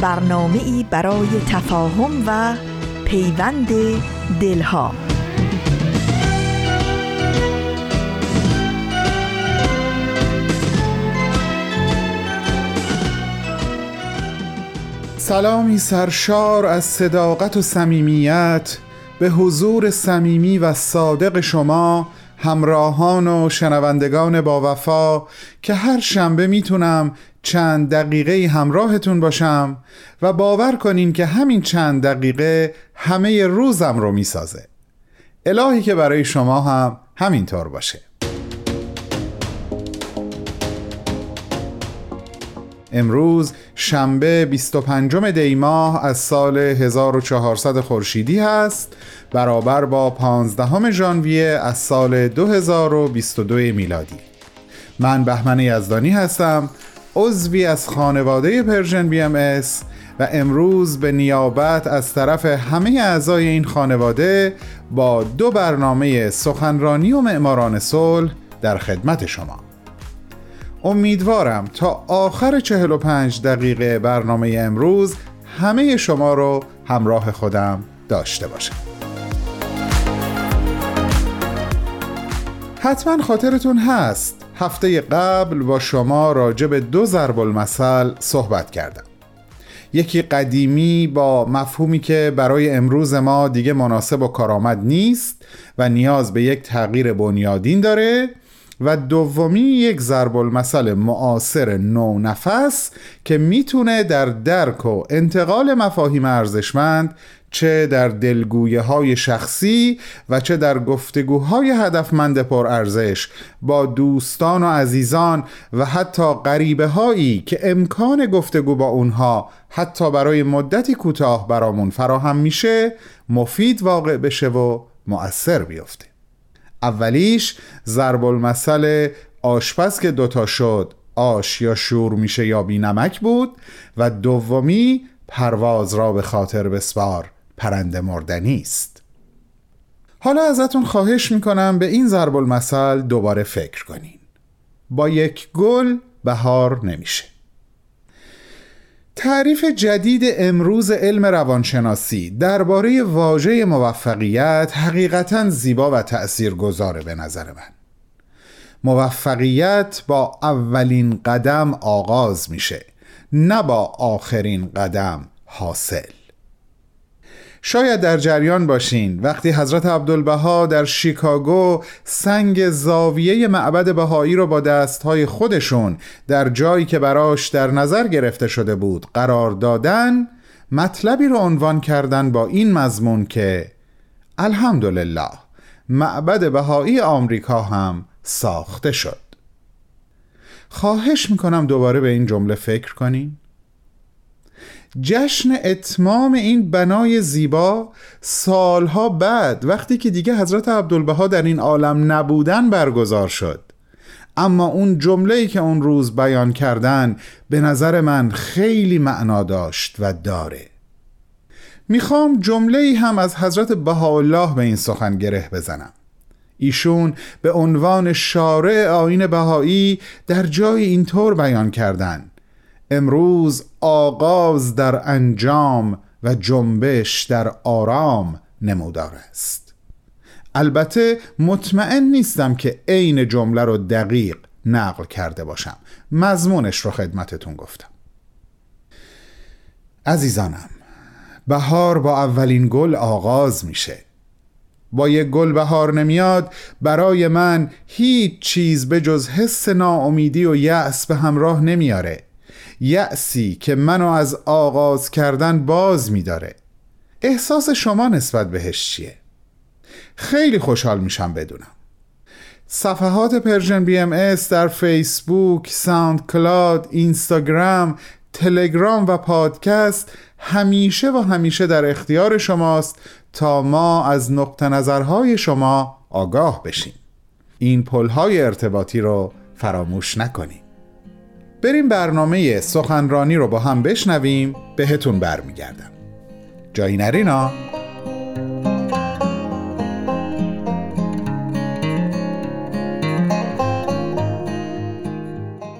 برنامه ای برای تفاهم و پیوند دلها. سلامی سرشار از صداقت و صمیمیت به حضور صمیمی و صادق شما همراهان و شنوندگان با وفا که هر شنبه می‌تونم چند دقیقه همراهتون باشم و باور کنین که همین چند دقیقه همه روزم رو می‌سازه. الهی که برای شما هم همینطور باشه. امروز شنبه 25 دی ماه از سال 1400 خورشیدی هست برابر با 15 ژانویه از سال 2022 میلادی. من بهمن یزدانی هستم عضوی از خانواده Persian BMS و امروز به نیابت از طرف همه اعضای این خانواده با دو برنامه سخنرانی و معماران صلح در خدمت شما. امیدوارم تا آخر 45 دقیقه برنامه امروز همه شما رو همراه خودم داشته باشم حتما خاطرتون هست هفته قبل با شما راجع به دو ضرب المثل صحبت کردم. یکی قدیمی با مفهومی که برای امروز ما دیگه مناسب و کارآمد نیست و نیاز به یک تغییر بنیادین داره و دومی یک ضرب المثل معاصر نو نفس که می‌تونه در درک و انتقال مفاهیم ارزشمند چه در دلگویه های شخصی و چه در گفتگوهای هدفمند پرارزش. با دوستان و عزیزان و حتی غریبه هایی که امکان گفتگو با اونها حتی برای مدتی کوتاه برامون فراهم میشه مفید واقع بشه و مؤثر بیفته. اولیش ضرب المثل آشپز که دوتا شد آش یا شور میشه یا بی نمک بود. و دومی پرواز را به خاطر بسپار. پرنده مردنی است حالا ازتون خواهش می‌کنم به این ضرب المثل دوباره فکر کنین. با یک گل بهار نمیشه. تعریف جدید امروز علم روانشناسی درباره واژه موفقیت حقیقتا زیبا و تأثیر گذاره به نظر من. موفقیت با اولین قدم آغاز میشه نه با آخرین قدم حاصل. شاید در جریان باشین. وقتی حضرت عبدالبها در شیکاگو سنگ زاویه معبد بهایی را با دستهای خودشون در جایی که براش در نظر گرفته شده بود قرار دادن مطلبی رو عنوان کردن با این مضمون که الحمدلله معبد بهایی آمریکا هم ساخته شد. خواهش می‌کنم دوباره به این جمله فکر کنین. جشن اتمام این بنای زیبا سالها بعد وقتی که دیگه حضرت عبدالبها در این عالم نبودن برگزار شد. اما اون جمله‌ای که اون روز بیان کردن به نظر من خیلی معنا داشت و داره. می‌خوام جمله هم از حضرت بهاءالله به این سخن گره بزنم. ایشون به عنوان شارع آین بهایی در جای اینطور بیان کردند امروز آغاز در انجام و جنبش در آرام نمودار است. البته مطمئن نیستم که عین جمله رو دقیق نقل کرده باشم. مضمونش رو خدمتتون گفتم. عزیزانم بهار با اولین گل آغاز میشه. با یک گل بهار نمیاد برای من هیچ چیز به جز حس ناامیدی و یأس به همراه نمیاره. یأسی که منو از آغاز کردن باز میداره. احساس شما نسبت بهش چیه؟ خیلی خوشحال میشم بدونم. صفحات Persian BMS در فیسبوک، SoundCloud، اینستاگرام، تلگرام و پادکست همیشه و همیشه در اختیار شماست تا ما از نقطه نظرهای شما آگاه بشیم. این پلهای ارتباطی رو فراموش نکنیم بریم برنامه سخنرانی رو با هم بشنویم بهتون برمیگردم. جایی نرینا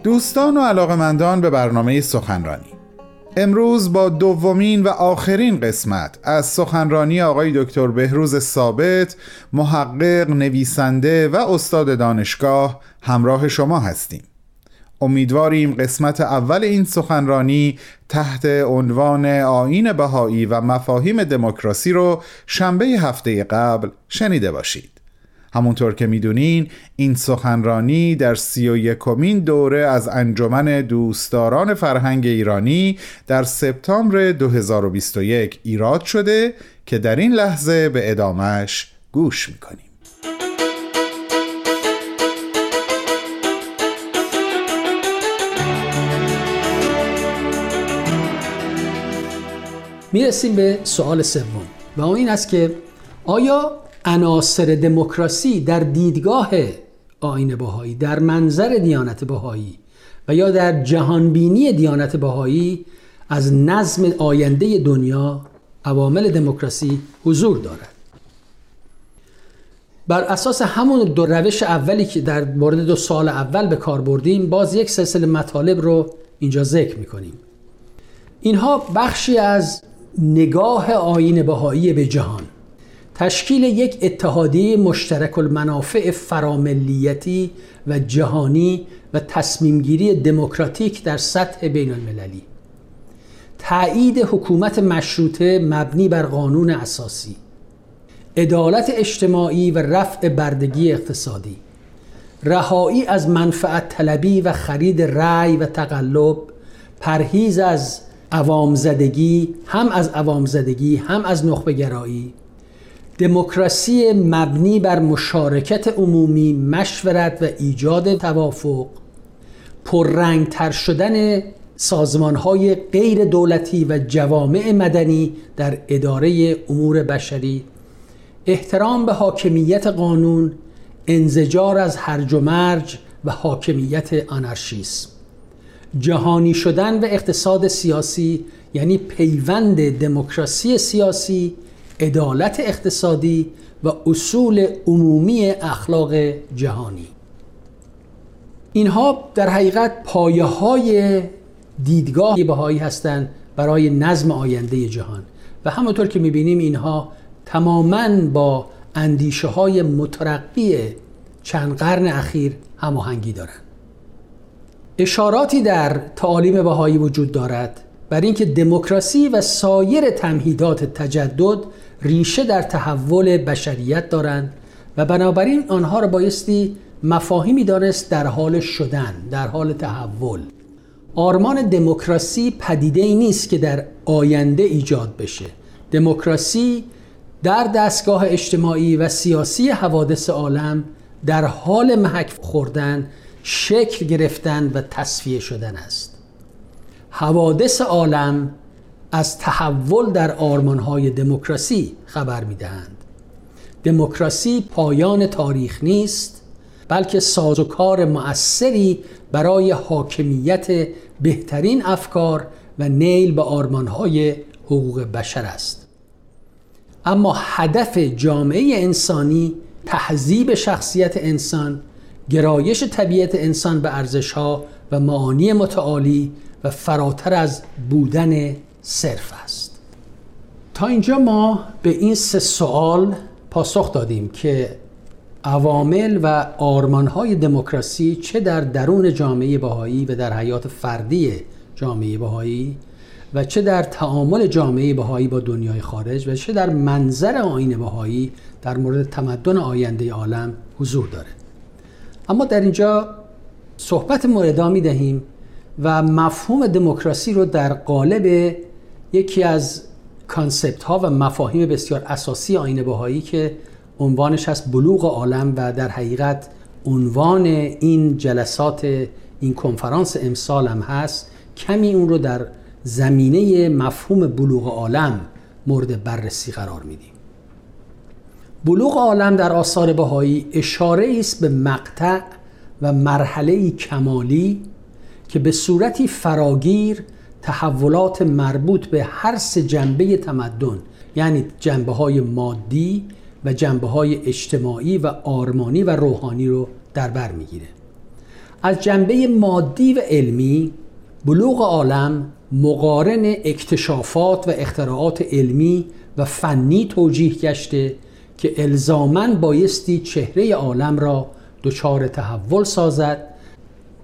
دوستان و علاقمندان به برنامه سخنرانی. امروز با دومین و آخرین قسمت از سخنرانی آقای دکتر بهروز ثابت محقق، نویسنده و استاد دانشگاه همراه شما هستیم. امیدواریم قسمت اول این سخنرانی تحت عنوان آین بهایی و مفاهیم دموکراسی رو شنبه هفته قبل شنیده باشید. همونطور که می‌دونین این سخنرانی در سی و یکمین دوره از انجمن دوستداران فرهنگ ایرانی در سپتامبر 2021 ایراد شده که در این لحظه به ادامش گوش می‌کنیم. می‌رسیم به سوال سوم و اون این است که آیا عناصر دموکراسی در دیدگاه آین بهایی در منظر دیانت بهایی و یا در جهانبینی دیانت بهایی از نظم آینده دنیا عوامل دموکراسی حضور دارد؟ بر اساس همون دو روش اولی که در مورد دو سال اول به کار بردیم باز یک سلسله مطالب رو اینجا ذکر می‌کنیم. اینها بخشی از نگاه آین بهایی به جهان. تشکیل یک اتحادیه مشترک المنافع فراملیتی و جهانی و تصمیمگیری دموکراتیک در سطح بین المللی تایید حکومت مشروطه مبنی بر قانون اساسی. عدالت اجتماعی و رفع بردگی اقتصادی. رهایی از منفعت طلبی و خرید رأی و تقلب. پرهیز از عوام زدگی هم از عوام زدگی هم از نخبه گرایی. دموکراسی مبنی بر مشارکت عمومی مشورت و ایجاد توافق. پررنگتر شدن سازمان های غیر دولتی و جوامع مدنی در اداره امور بشری. احترام به حاکمیت قانون انزجار از هرج و مرج و حاکمیت آنارشیسم. جهانی شدن و اقتصاد سیاسی یعنی پیوند دموکراسی سیاسی عدالت اقتصادی و اصول عمومی اخلاق جهانی. اینها در حقیقت پایه های دیدگاه بهایی هستند برای نظم آینده جهان. و همونطور که می‌بینیم اینها تماما با اندیشه های مترقی چند قرن اخیر هماهنگی دارند. اشاراتی در تعالیم بهایی وجود دارد. بر اینکه دموکراسی و سایر تمهیدات تجدد ریشه در تحول بشریت دارند و بنابراین آنها را بایستی مفاهیمی دانست در حال شدن در حال تحول. آرمان دموکراسی پدیده ای نیست که در آینده ایجاد بشه. دموکراسی در دستگاه اجتماعی و سیاسی حوادث عالم در حال محک خوردن شکل گرفتن و تصفیه شدن است. حوادث عالم از تحول در آرمانهای دموکراسی خبر می‌دهند. دموکراسی پایان تاریخ نیست بلکه سازوکار مؤثری برای حاکمیت بهترین افکار و نیل به آرمانهای حقوق بشر است. اما هدف جامعه انسانی تهذیب شخصیت انسان گرایش طبیعت انسان به ارزشها و معانی متعالی و فراتر از بودن صرف است. تا اینجا ما به این سه سوال پاسخ دادیم که عوامل و آرمانهای دموکراسی چه در درون جامعه بهایی و در حیات فردی جامعه بهایی و چه در تعامل جامعه بهایی با دنیای خارج و چه در منظر آین بهایی در مورد تمدن آینده عالم حضور داره. اما در اینجا صحبت مورد می دهیم و مفهوم دموکراسی رو در قالب یکی از کانسپت ها و مفاهیم بسیار اساسی آین بهایی که عنوانش هست بلوغ عالم و در حقیقت عنوان این جلسات این کنفرانس امسال هم هست کمی اون رو در زمینه مفهوم بلوغ عالم مورد بررسی قرار میدیم. بلوغ عالم در آثار بهایی اشاره است به مقطع و مرحله کمالی که به صورتی فراگیر تحولات مربوط به هر سه جنبه تمدن یعنی جنبه های مادی و جنبه های اجتماعی و آرمانی و روحانی رو در بر می‌گیره. از جنبه مادی و علمی بلوغ عالم مقارن اکتشافات و اختراعات علمی و فنی توجیه گشته که الزامن بایستی چهره عالم را دچار تحول سازد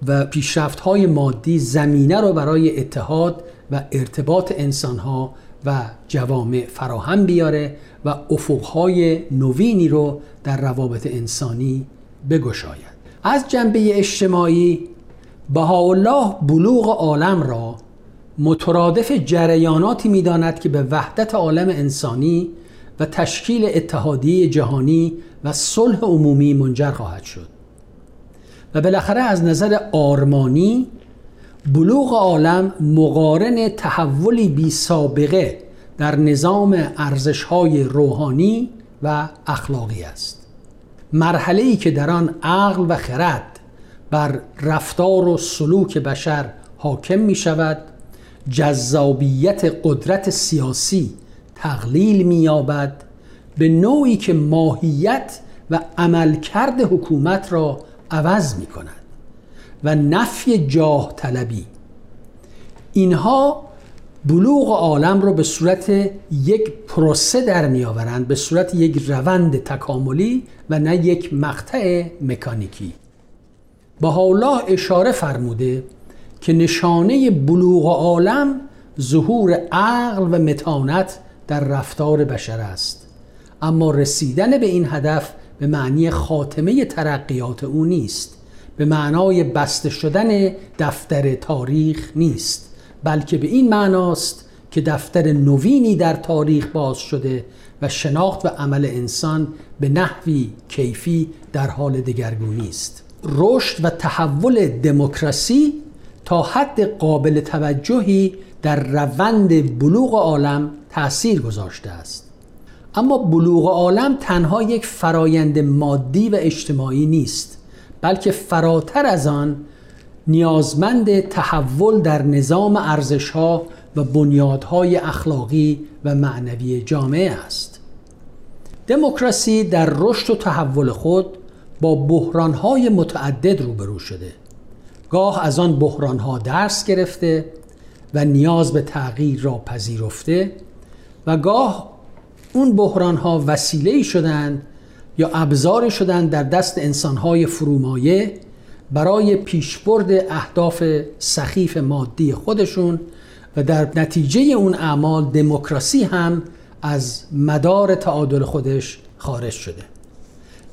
و پیشرفت های مادی زمینه را برای اتحاد و ارتباط انسان ها و جوامع فراهم بیاره و افقهای نوینی رو در روابط انسانی بگشاید. از جنبه اجتماعی بهاءالله بلوغ عالم را مترادف جریاناتی می‌داند که به وحدت عالم انسانی و تشکیل اتحادیه جهانی و صلح عمومی منجر خواهد شد. و بالاخره از نظر آرمانی بلوغ عالم مقارن تحولی بی سابقه در نظام ارزش‌های روحانی و اخلاقی است. مرحله ای که در آن عقل و خرد بر رفتار و سلوک بشر حاکم می شود جذابیت قدرت سیاسی تقلیل می یابد به نوعی که ماهیت و عملکرد حکومت را عوض می کند و نفی جاه طلبی. اینها بلوغ عالم رو به صورت یک پروسه در می آورند به صورت یک روند تکاملی و نه یک مقطع مکانیکی. الله اشاره فرموده که نشانه بلوغ عالم ظهور عقل و متانت در رفتار بشر است. اما رسیدن به این هدف به معنی خاتمه ترقیات او نیست. به معنای بسته شدن دفتر تاریخ نیست بلکه به این معناست که دفتر نوینی در تاریخ باز شده و شناخت و عمل انسان به نحوی کیفی در حال دگرگونی است. رشد و تحول دموکراسی تا حد قابل توجهی در روند بلوغ عالم تأثیر گذاشته است. اما بلوغ عالم تنها یک فرایند مادی و اجتماعی نیست بلکه فراتر از آن نیازمند تحول در نظام ارزشها و بنیادهای اخلاقی و معنوی جامعه است. دموکراسی در رشد و تحول خود با بحرانهای متعدد روبرو شده. گاه از آن بحرانها درس گرفته و نیاز به تغییر را پذیرفته و گاه اون بحرانها وسیله شدند یا ابزار شدند در دست انسانهای فرومایه برای پیشبرد اهداف سخیف مادی خودشون و در نتیجه اون اعمال دموکراسی هم از مدار تعادل خودش خارج شده.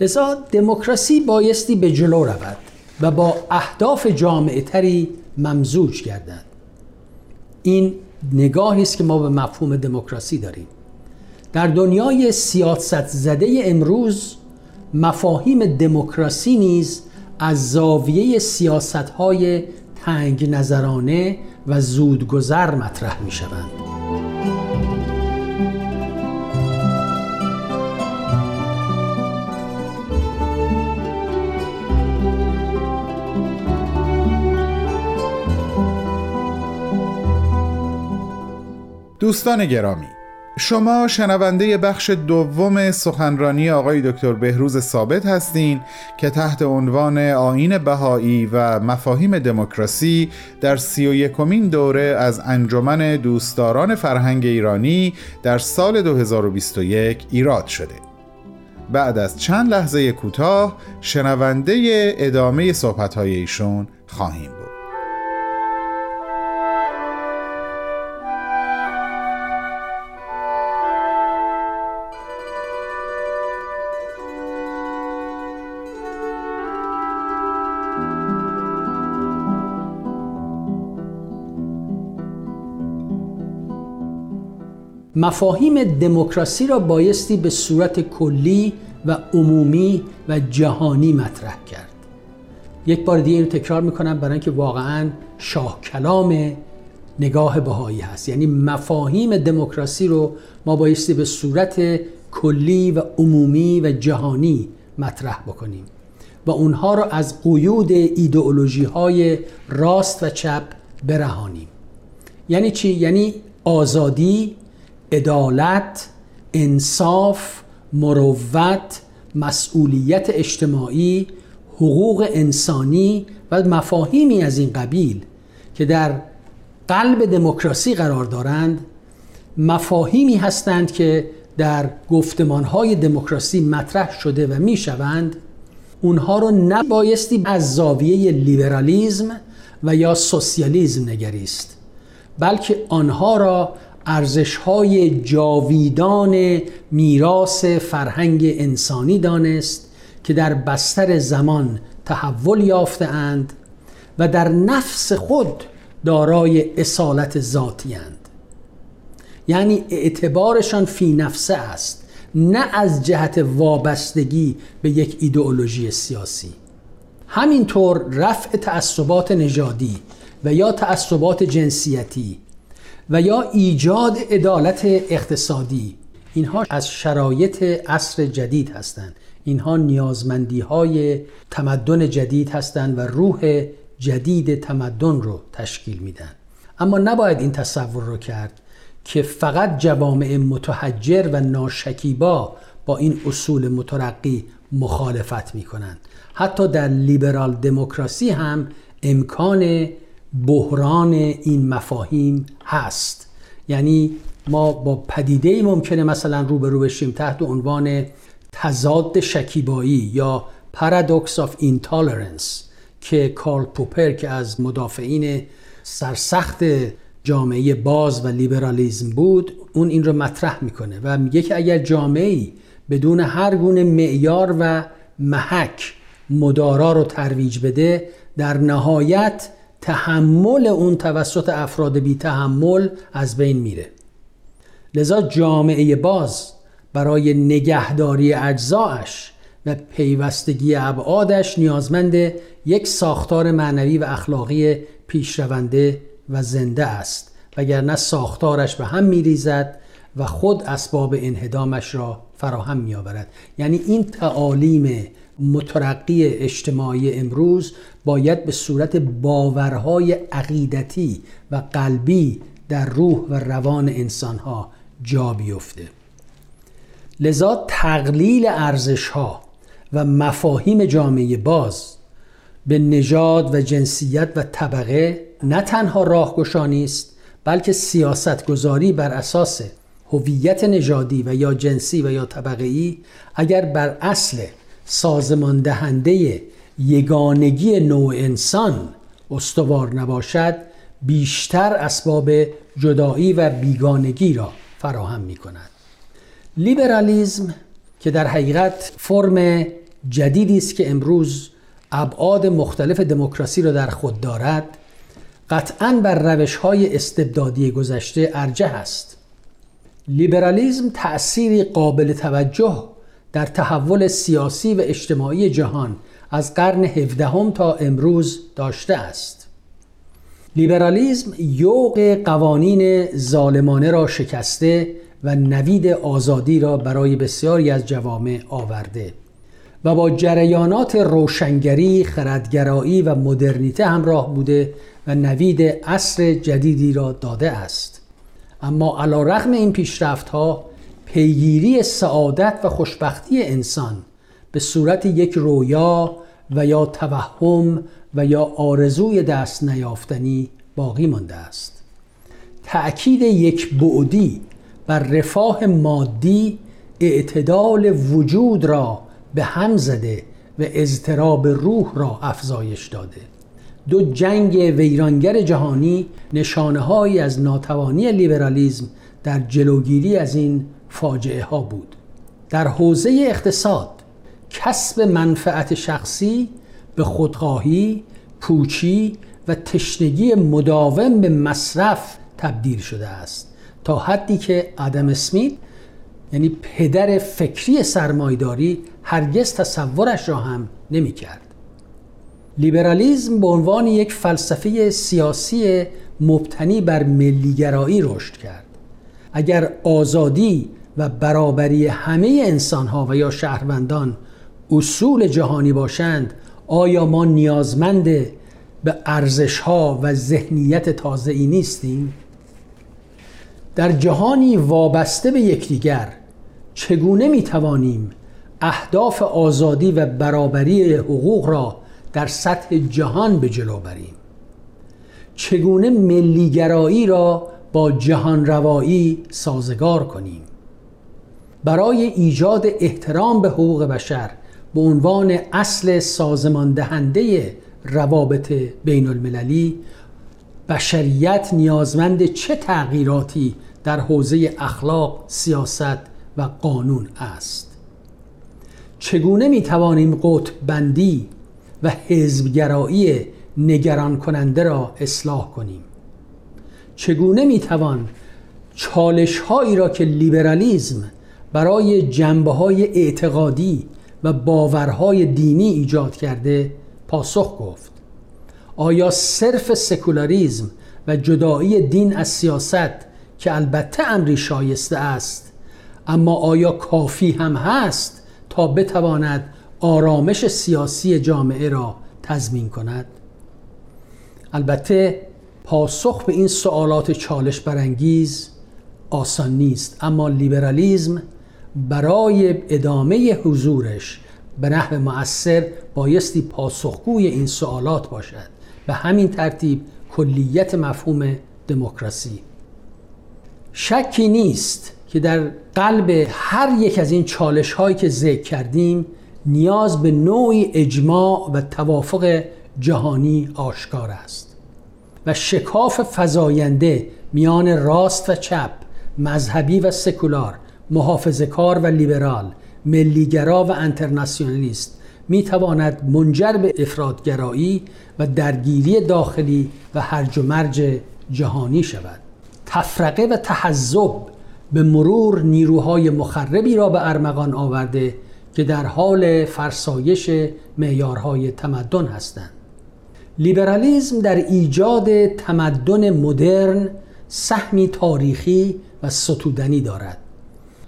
لذا دموکراسی بایستی به جلو رود و با اهداف جامعه تری ممزوج گردد. این نگاهی است که ما به مفهوم دموکراسی داریم در دنیای سیاست زده امروز مفاهیم دموکراسی نیز از زاویه سیاست های تنگ نظرانه و زودگذر مطرح می شوند. دوستان گرامی شما شنونده بخش دوم سخنرانی آقای دکتر بهروز ثابت هستین که تحت عنوان آین بهایی و مفاهیم دموکراسی در سی و یکمین دوره از انجمن دوستداران فرهنگ ایرانی در سال 2021 ایراد شده. بعد از چند لحظه کوتاه شنونده ادامه صحبت‌های ایشون خواهیم. مفاهیم دموکراسی را بایستی به صورت کلی و عمومی و جهانی مطرح کرد. یک بار دیگه اینو تکرار می‌کنم برای اینکه واقعا شاه کلام نگاه بهایی هست. یعنی مفاهیم دموکراسی رو ما بایستی به صورت کلی و عمومی و جهانی مطرح بکنیم و اونها رو از قیود ایدئولوژی های راست و چپ برهانیم. یعنی چی؟ یعنی آزادی، عدالت، انصاف، مروت، مسئولیت اجتماعی، حقوق انسانی و مفاهیمی از این قبیل که در قلب دموکراسی قرار دارند مفاهیمی هستند که در گفتمانهای دموکراسی مطرح شده و می‌شوند. اونها رو نبایستی از زاویه لیبرالیزم و یا سوسیالیزم نگریست بلکه آنها را ارزشهای جاویدان میراث فرهنگ انسانی دانست که در بستر زمان تحول یافتهاند و در نفس خود دارای اصالت ذاتی اند. یعنی اعتبارشان فی نفسه است نه از جهت وابستگی به یک ایدئولوژی سیاسی همینطور رفع تعصبات نژادی و یا تعصبات جنسیتی و یا ایجاد عدالت اقتصادی. اینها از شرایط عصر جدید هستند. اینها نیازمندی های تمدن جدید هستند و روح جدید تمدن رو تشکیل میدن. اما نباید این تصور رو کرد که فقط جوامع متحجر و ناشکیبا با این اصول مترقی مخالفت می کنند حتی در لیبرال دموکراسی هم امکان بحران این مفاهیم هست. یعنی ما با پدیده ممکنه مثلا روبرو بشیم تحت عنوان تضاد شکیبایی یا paradox of intolerance که کارل پوپر که از مدافعین سرسخت جامعه باز و لیبرالیزم بود اون این رو مطرح می‌کنه و میگه که اگر جامعه بدون هر گونه معیار و محک مدارا رو ترویج بده در نهایت تحمل اون توسط افراد بی تحمل از بین میره. لذا جامعه باز برای نگهداری اجزایش و پیوستگی ابعادش نیازمند یک ساختار معنوی و اخلاقی پیشرونده و زنده است وگرنه ساختارش به هم میریزد و خود اسباب انهدامش را فراهم میآورد. یعنی این تعالیم مترقی اجتماعی امروز باید به صورت باورهای عقیدتی و قلبی در روح و روان انسانها جا بیفته. لذا تقلیل ارزشها و مفاهیم جامعه باز به نژاد و جنسیت و طبقه نه تنها راهگشانی است بلکه سیاست گذاری بر اساس هویت نژادی و یا جنسی و یا طبقه اگر بر اصل سازمان دهنده یگانگی نوع انسان استوار نباشد بیشتر اسباب جدایی و بیگانگی را فراهم می کند لیبرالیزم که در حقیقت فرم جدیدی است که امروز ابعاد مختلف دموکراسی را در خود دارد قطعا بر روش های استبدادی گذشته ارجه است. لیبرالیزم تأثیری قابل توجه در تحول سیاسی و اجتماعی جهان از قرن هفدهم تا امروز داشته است. لیبرالیزم یوق قوانین ظالمانه را شکسته و نوید آزادی را برای بسیاری از جوامع آورده و با جریانات روشنگری، خردگرایی و مدرنیته همراه بوده و نوید عصر جدیدی را داده است. اما علا رغم این پیشرفت ها پیگیری سعادت و خوشبختی انسان به صورت یک رویا و یا توهم و یا آرزوی دست نیافتنی باقی مانده است. تأکید یک بعدی بر رفاه مادی اعتدال وجود را به هم زده و اضطراب روح را افزایش داده. دو جنگ ویرانگر جهانی نشانه هایی از ناتوانی لیبرالیزم در جلوگیری از این فاجعه ها بود. در حوزه اقتصاد کسب منفعت شخصی به خودخواهی، پوچی و تشنگی مداوم به مصرف تبدیل شده است. تا حدی که آدم اسمیت یعنی پدر فکری سرمایداری هرگز تصورش را هم نمی کرد. لیبرالیزم به عنوان یک فلسفه سیاسی مبتنی بر ملیگرایی رشد کرد. اگر آزادی و برابری همه انسانها و یا شهروندان اصول جهانی باشند آیا ما نیازمند به ارزشها و ذهنیت تازه ای نیستیم؟ در جهانی وابسته به یکدیگر چگونه می توانیم اهداف آزادی و برابری حقوق را در سطح جهان به جلو بریم چگونه ملیگرایی را با جهان روایی سازگار کنیم برای ایجاد احترام به حقوق بشر به عنوان اصل سازمان دهنده روابط بین المللی بشریت نیازمند چه تغییراتی در حوزه اخلاق، سیاست و قانون است؟ چگونه می توانیم قطب بندی و حزبگرایی نگران کننده را اصلاح کنیم؟ چگونه می توان چالش هایی را که لیبرالیزم برای جنبه های اعتقادی و باورهای دینی ایجاد کرده پاسخ گفت. آیا صرف سکولاریزم و جدایی دین از سیاست که البته امری شایسته است اما آیا کافی هم هست تا بتواند آرامش سیاسی جامعه را تضمین کند؟ البته پاسخ به این سوالات چالش برانگیز آسان نیست اما لیبرالیزم برای ادامه حضورش به نحو مؤثر بایستی پاسخگوی این سوالات باشد. به همین ترتیب کلیت مفهوم دموکراسی. شکی نیست که در قلب هر یک از این چالش هایی که ذکر کردیم نیاز به نوعی اجماع و توافق جهانی آشکار است و شکاف فزاینده میان راست و چپ مذهبی و سکولار محافظه کار و لیبرال ملیگرا و انترناسیونالیست می تواند منجر به افرادگرایی و درگیری داخلی و هرج و مرج جهانی شود. تفرقه و تحذب به مرور نیروهای مخربی را به ارمغان آورده که در حال فرسایش معیارهای تمدن هستند. لیبرالیزم در ایجاد تمدن مدرن سهمی تاریخی و ستودنی دارد.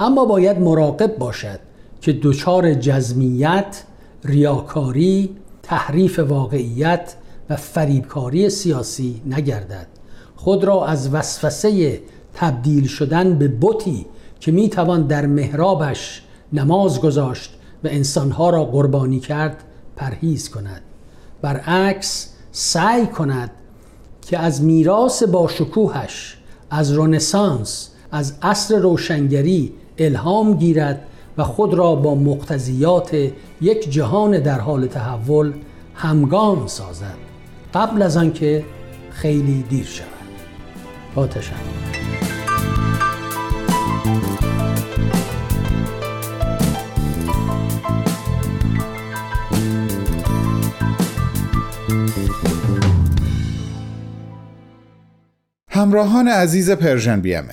اما باید مراقب باشد که دچار جزمیت، ریاکاری، تحریف واقعیت و فریبکاری سیاسی نگردد. خود را از وسوسه تبدیل شدن به بتی که می‌توان در محرابش نماز گذاشت و انسانها را قربانی کرد پرهیز کند. برعکس سعی کند که از میراث با شکوهش از رنسانس از عصر روشنگری الهام گیرد و خود را با مقتضیات یک جهان در حال تحول همگام سازد. قبل از آنکه خیلی دیر شود. با تشکر. همراهان عزیز Persian BMS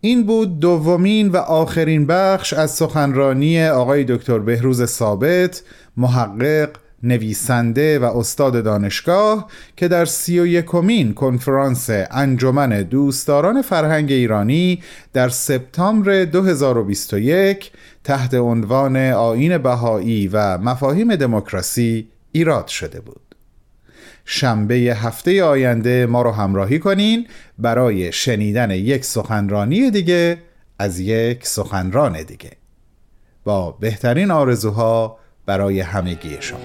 این بود دومین و آخرین بخش از سخنرانی آقای دکتر بهروز ثابت محقق نویسنده و استاد دانشگاه که در سی و یکمین کنفرانس انجمن دوستداران فرهنگ ایرانی در سپتامبر 2021 تحت عنوان آیین بهایی و مفاهیم دموکراسی ایراد شده بود. شنبه هفته آینده ما رو همراهی کنین برای شنیدن یک سخنرانی دیگه از یک سخنران دیگه. با بهترین آرزوها برای همگی شما.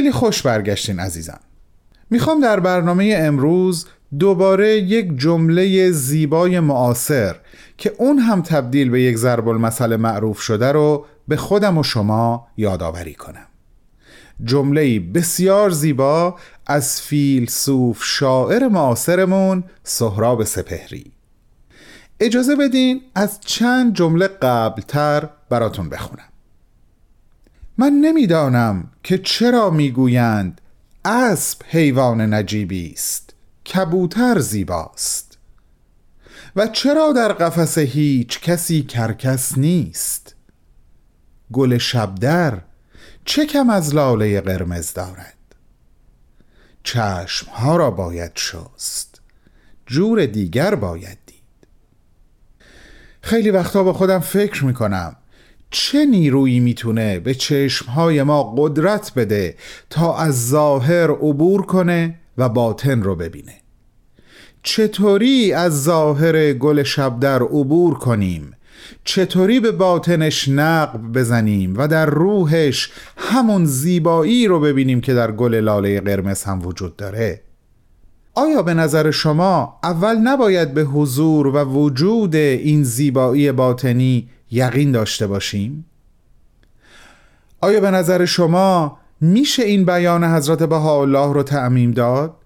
خیلی خوش برگشتین عزیزم. می‌خوام در برنامه امروز دوباره یک جمله زیبای معاصر که اون هم تبدیل به یک ضرب المثل معروف شده رو به خودم و شما یادآوری کنم. جمله بسیار زیبا از فیلسوف شاعر معاصرمون سهراب سپهری. اجازه بدین از چند جمله قبلتر براتون بخونم. من نمی‌دانم که چرا می‌گویند اسب حیوان نجیبی است کبوتر زیباست. و چرا در قفس هیچ کسی کرکس نیست؟ گل شبدر چه کم از لاله قرمز دارد؟ چشمها را باید شست جور دیگر باید دید. خیلی وقتا با خودم فکر می‌کنم چه نیرویی می‌تونه به چشمهای ما قدرت بده تا از ظاهر عبور کنه و باطن رو ببینه؟ چطوری از ظاهر گل شبدر عبور کنیم؟ چطوری به باطنش نقب بزنیم و در روحش همون زیبایی رو ببینیم که در گل لاله قرمز هم وجود داره؟ آیا به نظر شما اول نباید به حضور و وجود این زیبایی باطنی یقین داشته باشیم؟ آیا به نظر شما میشه این بیان حضرت بهاءالله رو تعمیم داد؟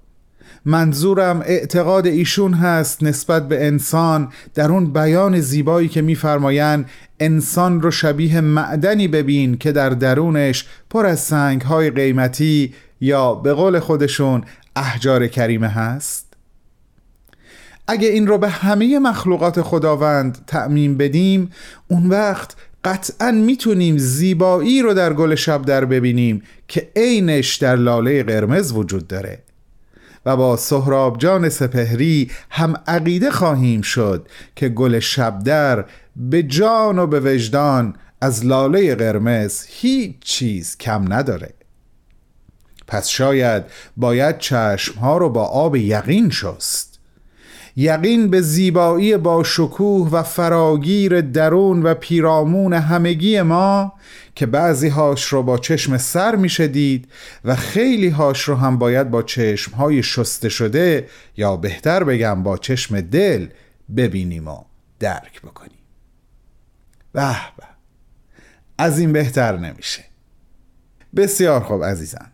منظورم اعتقاد ایشون هست نسبت به انسان در اون بیان زیبایی که میفرمایند انسان رو شبیه معدنی ببین که در درونش پر از سنگ های قیمتی یا به قول خودشون احجار کریمه هست اگه این رو به همه مخلوقات خداوند تعمین بدیم اون وقت قطعا می‌تونیم زیبایی رو در گل شب در ببینیم که عینش در لاله قرمز وجود داره. و با سهراب جان سپهری هم عقیده خواهیم شد که گل شبدر به جان و به وجدان از لاله قرمز هیچ چیز کم نداره. پس شاید باید چشمها رو با آب یقین شست. یقین به زیبایی با شکوه و فراگیر درون و پیرامون همگی ما که بعضی هاش رو با چشم سر میشه دید و خیلی هاش رو هم باید با چشم های شسته شده یا بهتر بگم با چشم دل ببینیم و درک بکنیم. به به از این بهتر نمیشه. بسیار خوب عزیزم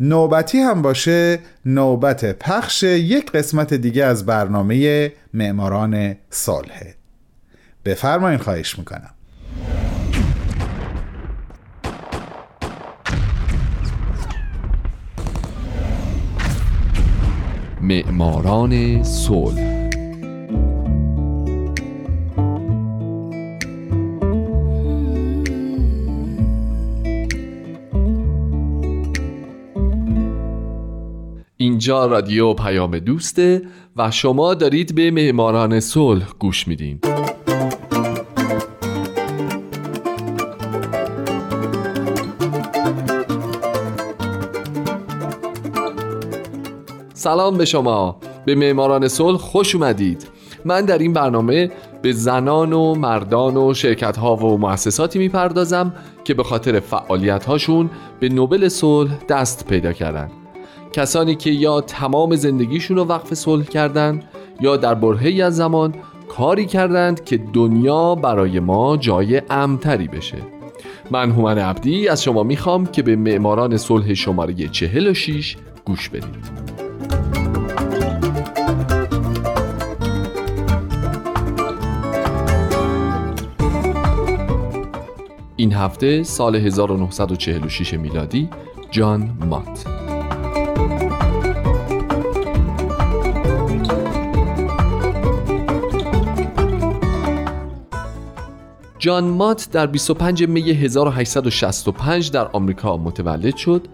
نوبتی هم باشه نوبت پخش یک قسمت دیگه از برنامه معماران صلحه بفرمایین خواهش می‌کنم. معماران صلح. اینجا رادیو پیام دوسته و شما دارید به معماران صلح گوش میدین. سلام به شما. به معماران صلح خوش اومدید. من در این برنامه به زنان و مردان و شرکت ها و مؤسساتی می‌پردازم که به خاطر فعالیت هاشون به نوبل صلح دست پیدا کردن. کسانی که یا تمام زندگیشون رو وقف صلح کردند یا در برهی از زمان کاری کردند که دنیا برای ما جای امتری بشه. من هومن عبدی از شما می‌خوام که به معماران صلح شماره 46 گوش بدید. این هفته سال 1946 میلادی جان مات. جان مات در 25 می 1865 در آمریکا متولد شد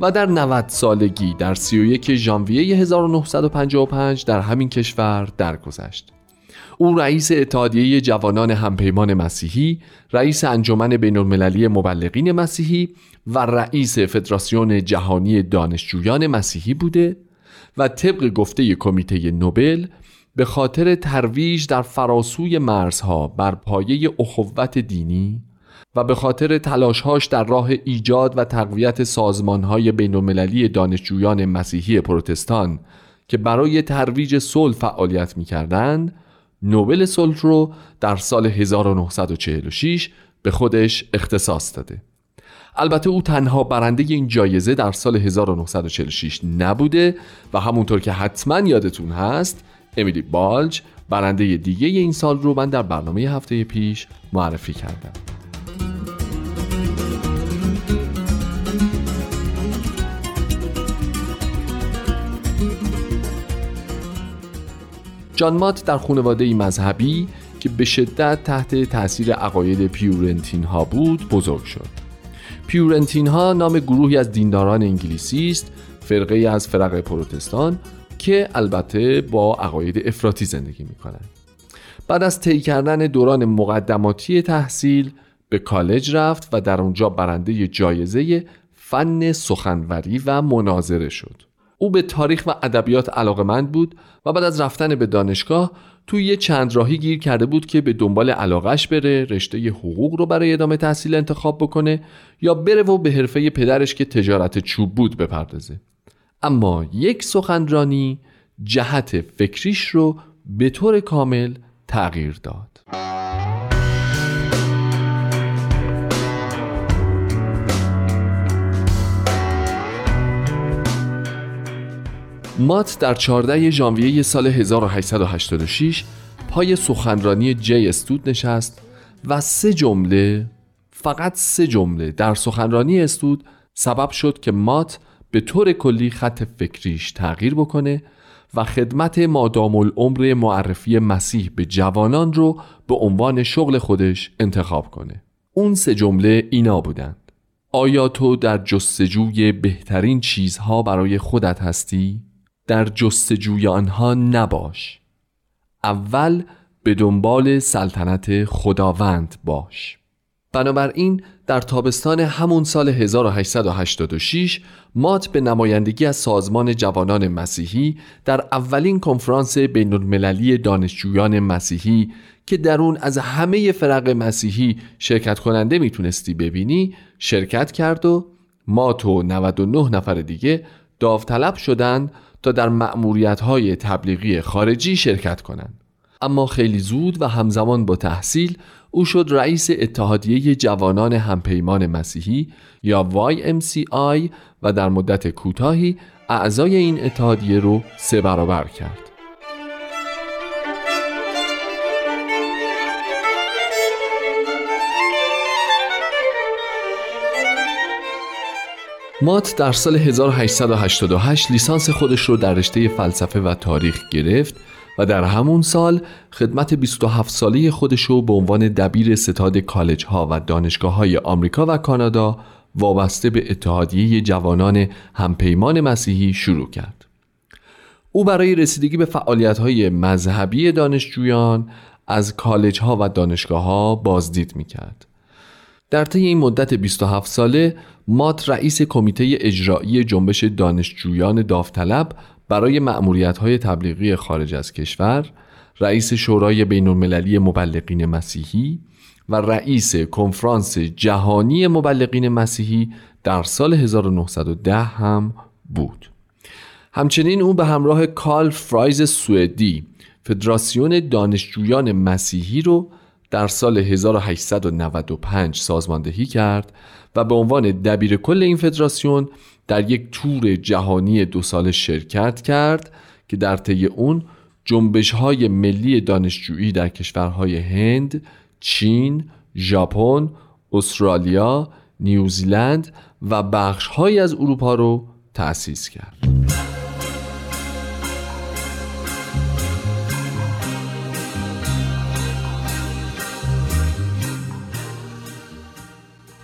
و در 90 سالگی در 31 ژانویه 1955 در همین کشور درگذشت. او رئیس اتحادیه جوانان همپیمان مسیحی، رئیس انجمن بین المللی مبلغین مسیحی و رئیس فدراسیون جهانی دانشجویان مسیحی بوده و طبق گفته کمیته نوبل به خاطر ترویج در فراسوی مرزها بر پایه اخوت دینی و به خاطر تلاشهاش در راه ایجاد و تقویت سازمانهای بینالمللی دانشجویان مسیحی پروتستان که برای ترویج صلح فعالیت می‌کردند نوبل صلح رو در سال 1946 به خودش اختصاص داده. البته او تنها برنده این جایزه در سال 1946 نبوده و همونطور که حتما یادتون هست امیلی بالج برنده دیگه این سال رو من در برنامه هفته پیش معرفی کردم. جان مات در خانواده مذهبی که به شدت تحت تاثیر عقاید پیورنتین ها بود بزرگ شد. پیورنتین ها نام گروهی از دینداران انگلیسی است فرقه از فرق پروتستان که البته با عقاید افراطی زندگی می کنند. بعد از طی کردن دوران مقدماتی تحصیل به کالج رفت و در اونجا برنده جایزه فن سخنوری و مناظره شد. او به تاریخ و ادبیات علاقمند بود و بعد از رفتن به دانشگاه توی یه چند راهی گیر کرده بود که به دنبال علاقش بره رشته حقوق رو برای ادامه تحصیل انتخاب بکنه یا بره و به حرفه پدرش که تجارت چوب بود بپردازه اما یک سخنرانی جهت فکریش رو به طور کامل تغییر داد. مات در 14 ژانویه سال 1886 پای سخنرانی جی استود نشست و سه جمله فقط سه جمله در سخنرانی استود سبب شد که مات به طور کلی خط فکریش تغییر بکنه و خدمت مادام العمر معرفی مسیح به جوانان رو به عنوان شغل خودش انتخاب کنه. اون سه جمله اینا بودند. آیا تو در جستجوی بهترین چیزها برای خودت هستی؟ در جستجوی آنها نباش. اول به دنبال سلطنت خداوند باش. بنابراین در تابستان همون سال 1886 مات به نمایندگی از سازمان جوانان مسیحی در اولین کنفرانس بین المللی دانشجویان مسیحی که در اون از همه فرق مسیحی شرکت کننده می‌تونستی ببینی شرکت کرد و مات و 99 نفر دیگه داوطلب شدند تا در مأموریت های تبلیغی خارجی شرکت کنند. اما خیلی زود و همزمان با تحصیل او شد رئیس اتحادیه جوانان همپیمان مسیحی یا YMCI و در مدت کوتاهی اعضای این اتحادیه رو سه برابر کرد. مات در سال 1888 لیسانس خودش رو در رشته فلسفه و تاریخ گرفت و در همون سال خدمت 27 ساله خودش رو به عنوان دبیر ستاد کالج ها و دانشگاه های آمریکا و کانادا وابسته به اتحادیه جوانان همپیمان مسیحی شروع کرد. او برای رسیدگی به فعالیت های مذهبی دانشجویان از کالج ها و دانشگاه ها بازدید می کرد. در طی این مدت 27 ساله مات رئیس کمیته اجرایی جنبش دانشجویان داوطلب برای معمولیت های تبلیغی خارج از کشور رئیس شورای بین المللی مبلغین مسیحی و رئیس کنفرانس جهانی مبلغین مسیحی در سال 1910 هم بود. همچنین او به همراه کارل فرایز سوئدی فدراسیون دانشجویان مسیحی رو در سال 1895 سازماندهی کرد و به عنوان دبیر کل این فدراسیون در یک تور جهانی دو ساله شرکت کرد که در طی اون جنبش های ملی دانشجویی در کشورهای هند، چین، ژاپن، استرالیا، نیوزیلند و بخشهایی از اروپا رو تأسیس کرد.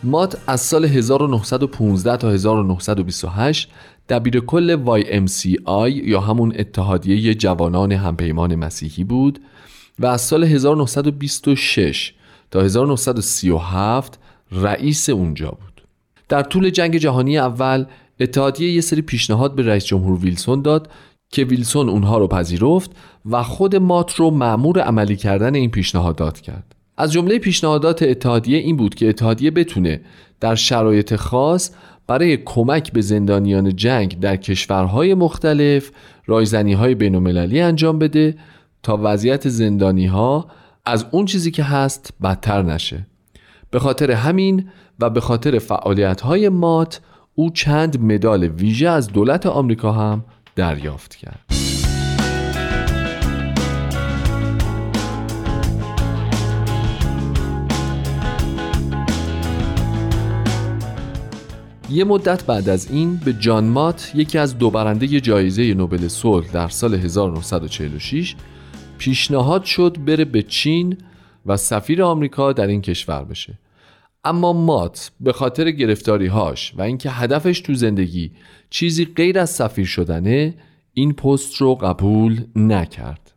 مات از سال 1915 تا 1928 دبیر کل YMCI یا همون اتحادیه جوانان همپیمان مسیحی بود و از سال 1926 تا 1937 رئیس اونجا بود. در طول جنگ جهانی اول اتحادیه یه سری پیشنهاد به رئیس جمهور ویلسون داد که ویلسون اونها رو پذیرفت و خود مات رو معمور عملی کردن این پیشنهادات کرد. از جمله پیشنهادات اتحادیه این بود که اتحادیه بتونه در شرایط خاص برای کمک به زندانیان جنگ در کشورهای مختلف رایزنی های بین انجام بده تا وضعیت زندانی ها از اون چیزی که هست بدتر نشه. به خاطر همین و به خاطر فعالیت های مات او چند مدال ویژه از دولت آمریکا هم دریافت کرد. یه مدت بعد از این به جان مات یکی از دو برنده جایزه نوبل صلح در سال 1946 پیشنهاد شد بره به چین و سفیر آمریکا در این کشور بشه. اما مات به خاطر گرفتاریهاش و اینکه هدفش تو زندگی چیزی غیر از سفیر شدنه این پست رو قبول نکرد.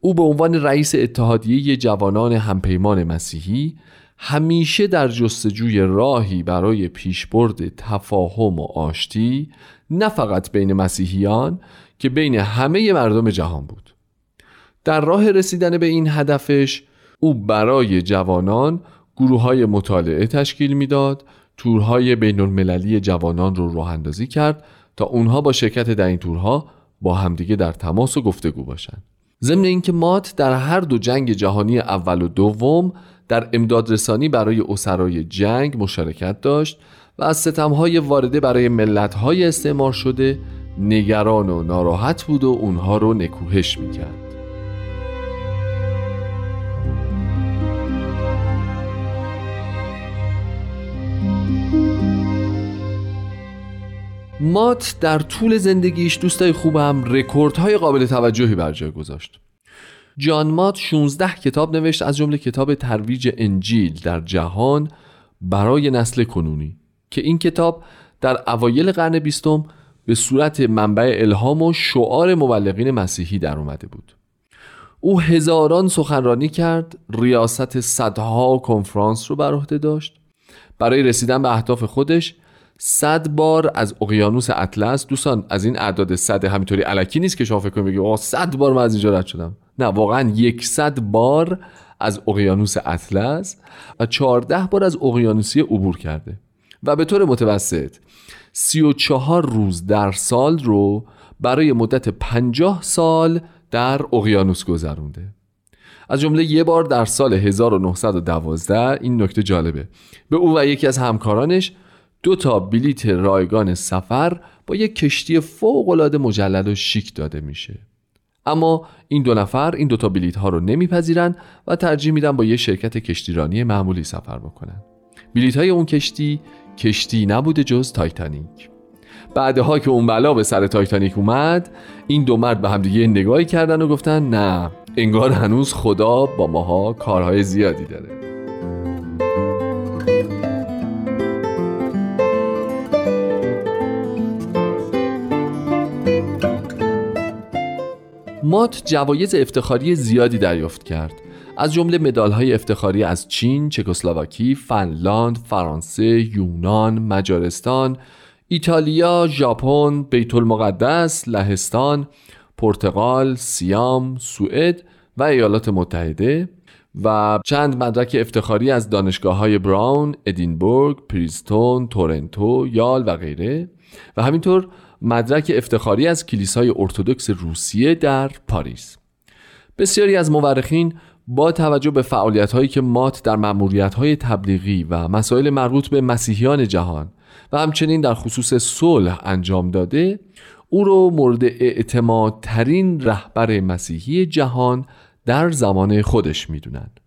او به عنوان رئیس اتحادیه جوانان همپیمان مسیحی همیشه در جستجوی راهی برای پیشبرد تفاهم و آشتی نه فقط بین مسیحیان که بین همه مردم جهان بود در راه رسیدن به این هدفش او برای جوانان گروه های مطالعه تشکیل می‌داد تورهای بین المللی جوانان رو راه اندازی کرد تا اونها با شرکت در این تورها با همدیگه در تماس و گفتگو باشند. ضمن اینکه مات در هر دو جنگ جهانی اول و دوم در امدادرسانی برای اسرای جنگ مشارکت داشت و از ستمهای وارده برای ملتهای استعمار شده نگران و ناراحت بود و اونها رو نکوهش می‌کرد. مات در طول زندگیش دوستای خوبم رکوردهای قابل توجهی بر جای گذاشت. جان مات 16 کتاب نوشت از جمله کتاب ترویج انجیل در جهان برای نسل کنونی که این کتاب در اوایل قرن بیستم به صورت منبع الهام و شعار مبلغین مسیحی در اومده بود. او هزاران سخنرانی کرد ریاست صدها کنفرانس رو بر عهده داشت. برای رسیدن به اهداف خودش صد بار از اقیانوس اطلس دوستان از این اعداد صد همینطوری علکی نیست که شما فکر کنید بگید صد بار من از اینجا رد شدم. نه واقعا یکصد بار از اقیانوس اطلس و چهارده بار از اقیانوسی عبور کرده. و به طور متوسط سی و چهار روز در سال رو برای مدت پنجاه سال در اقیانوس گذرونده. از جمله یه بار در سال 1912 این نکته جالبه. به او و یکی از همکارانش دو تا بلیت رایگان سفر با یک کشتی فوق مجلل و شیک داده میشه. اما این دو نفر این دو تا بلیت ها رو نمیپذیرن و ترجیح میدن با یه شرکت کشتیرانی معمولی سفر بکنن. بلیت های اون کشتی کشتی نبوده جز تایتانیک. بعدها که اون بلا به سر تایتانیک اومد این دو مرد به همدیگه نگاهی کردن و گفتن نه انگار هنوز خدا با ماها کارهای زیادی داره. مات جوایز افتخاری زیادی دریافت کرد. از جمله مدال‌های افتخاری از چین، چکسلواکی، فنلاند، فرانسه، یونان، مجارستان، ایتالیا، ژاپن، بیت المقدس، لهستان، پرتغال، سیام، سوئد و ایالات متحده و چند مدرک افتخاری از دانشگاه های براون، ادینبورگ، پریستون، تورنتو، یال و غیره. و همینطور مدرک افتخاری از کلیسای ارتودکس روسیه در پاریس. بسیاری از مورخین با توجه به فعالیت هایی که مات در مأموریت های تبلیغی و مسائل مربوط به مسیحیان جهان و همچنین در خصوص صلح انجام داده او را مورد اعتمادترین رهبر مسیحی جهان در زمان خودش می‌دونند.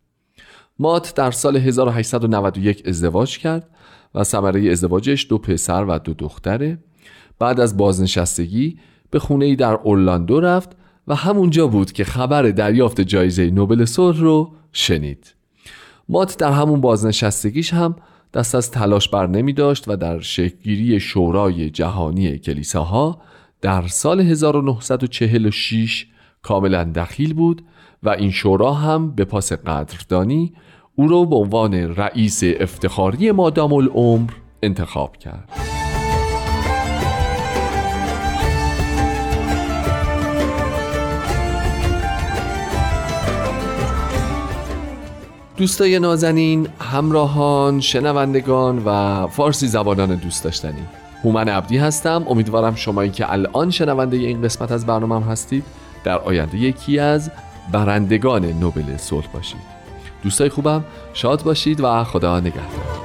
مات در سال 1891 ازدواج کرد و ثمره ازدواجش دو پسر و دو دختره. بعد از بازنشستگی به خونه ای در اورلاندو رفت و همونجا بود که خبر دریافت جایزه نوبل صلح رو شنید. مات در همون بازنشستگیش هم دست از تلاش بر نمی داشت و در شکلگیری شورای جهانی کلیساها در سال 1946 کاملا دخیل بود و این شورا هم به پاس قدردانی او را به عنوان رئیس افتخاری مادام العمر انتخاب کرد. دوستای نازنین همراهان شنوندگان و فارسی زبانان دوست داشتنی. هومن عبدی هستم. امیدوارم شمایی که الان شنونده این قسمت از برنامه هستید در آینده یکی از برندگان نوبل صلح باشید. دوستای خوبم شاد باشید و خدا نگهدار.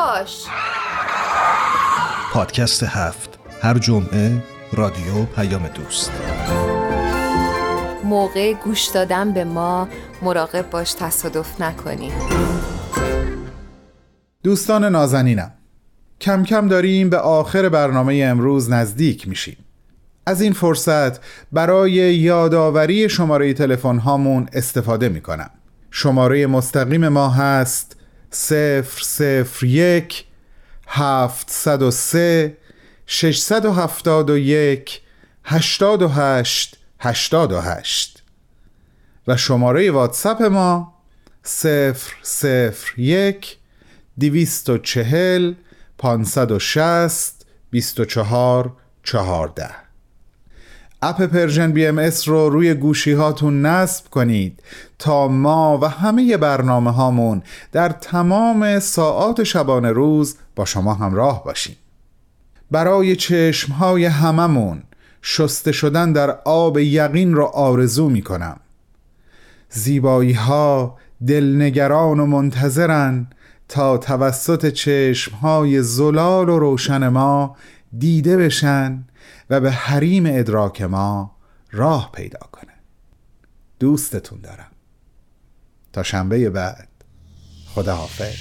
باش. پادکست هفت. هر جمعه رادیو پیام دوست. موقع گوش دادن به ما مراقب باش تصادف نکنی. دوستان نازنینم کم کم داریم به آخر برنامه امروز نزدیک میشیم. از این فرصت برای یادآوری شماره تلفن هامون استفاده می‌کنم. شماره مستقیم ما هست 001 703 671 88 88 و شماره واتساپ ما 001 240 560 24 14 app Persian BMS رو روی گوشی هاتون نصب کنید تا ما و همه برنامه هامون در تمام ساعات شبانه روز با شما همراه باشیم. برای چشم های هممون شسته شدن در آب یقین را آرزو می کنم زیبایی ها دلنگران و منتظرن تا توسط چشم های زلال و روشن ما دیده بشن و به حریم ادراک ما راه پیدا کنه. دوستتون دارم. تا شنبه بعد. خدا حافظ